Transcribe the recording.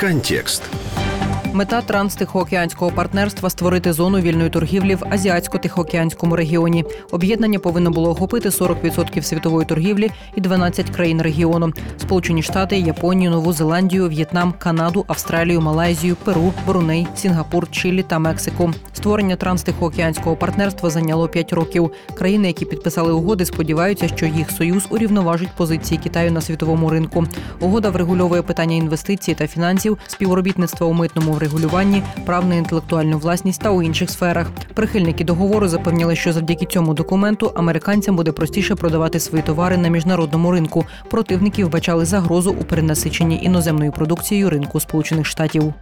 Контекст. Мета транстихоокеанського партнерства створити зону вільної торгівлі в азіатсько-тихоокеанському регіоні. Об'єднання повинно було охопити 40% світової торгівлі і 12 країн регіону: Сполучені Штати, Японію, Нову Зеландію, В'єтнам, Канаду, Австралію, Малайзію, Перу, Бруней, Сінгапур, Чилі та Мексику. Створення транстихоокеанського партнерства зайняло 5 років. Країни, які підписали угоди, сподіваються, що їх союз урівноважить позиції Китаю на світовому ринку. Угода врегульовує питання інвестицій та фінансів, співробітництва у митному врегулюванні, прав на інтелектуальну власність та у інших сферах. Прихильники договору запевнили, що завдяки цьому документу американцям буде простіше продавати свої товари на міжнародному ринку. Противники вбачали загрозу у перенасиченні іноземною продукцією ринку Сполучених Штатів.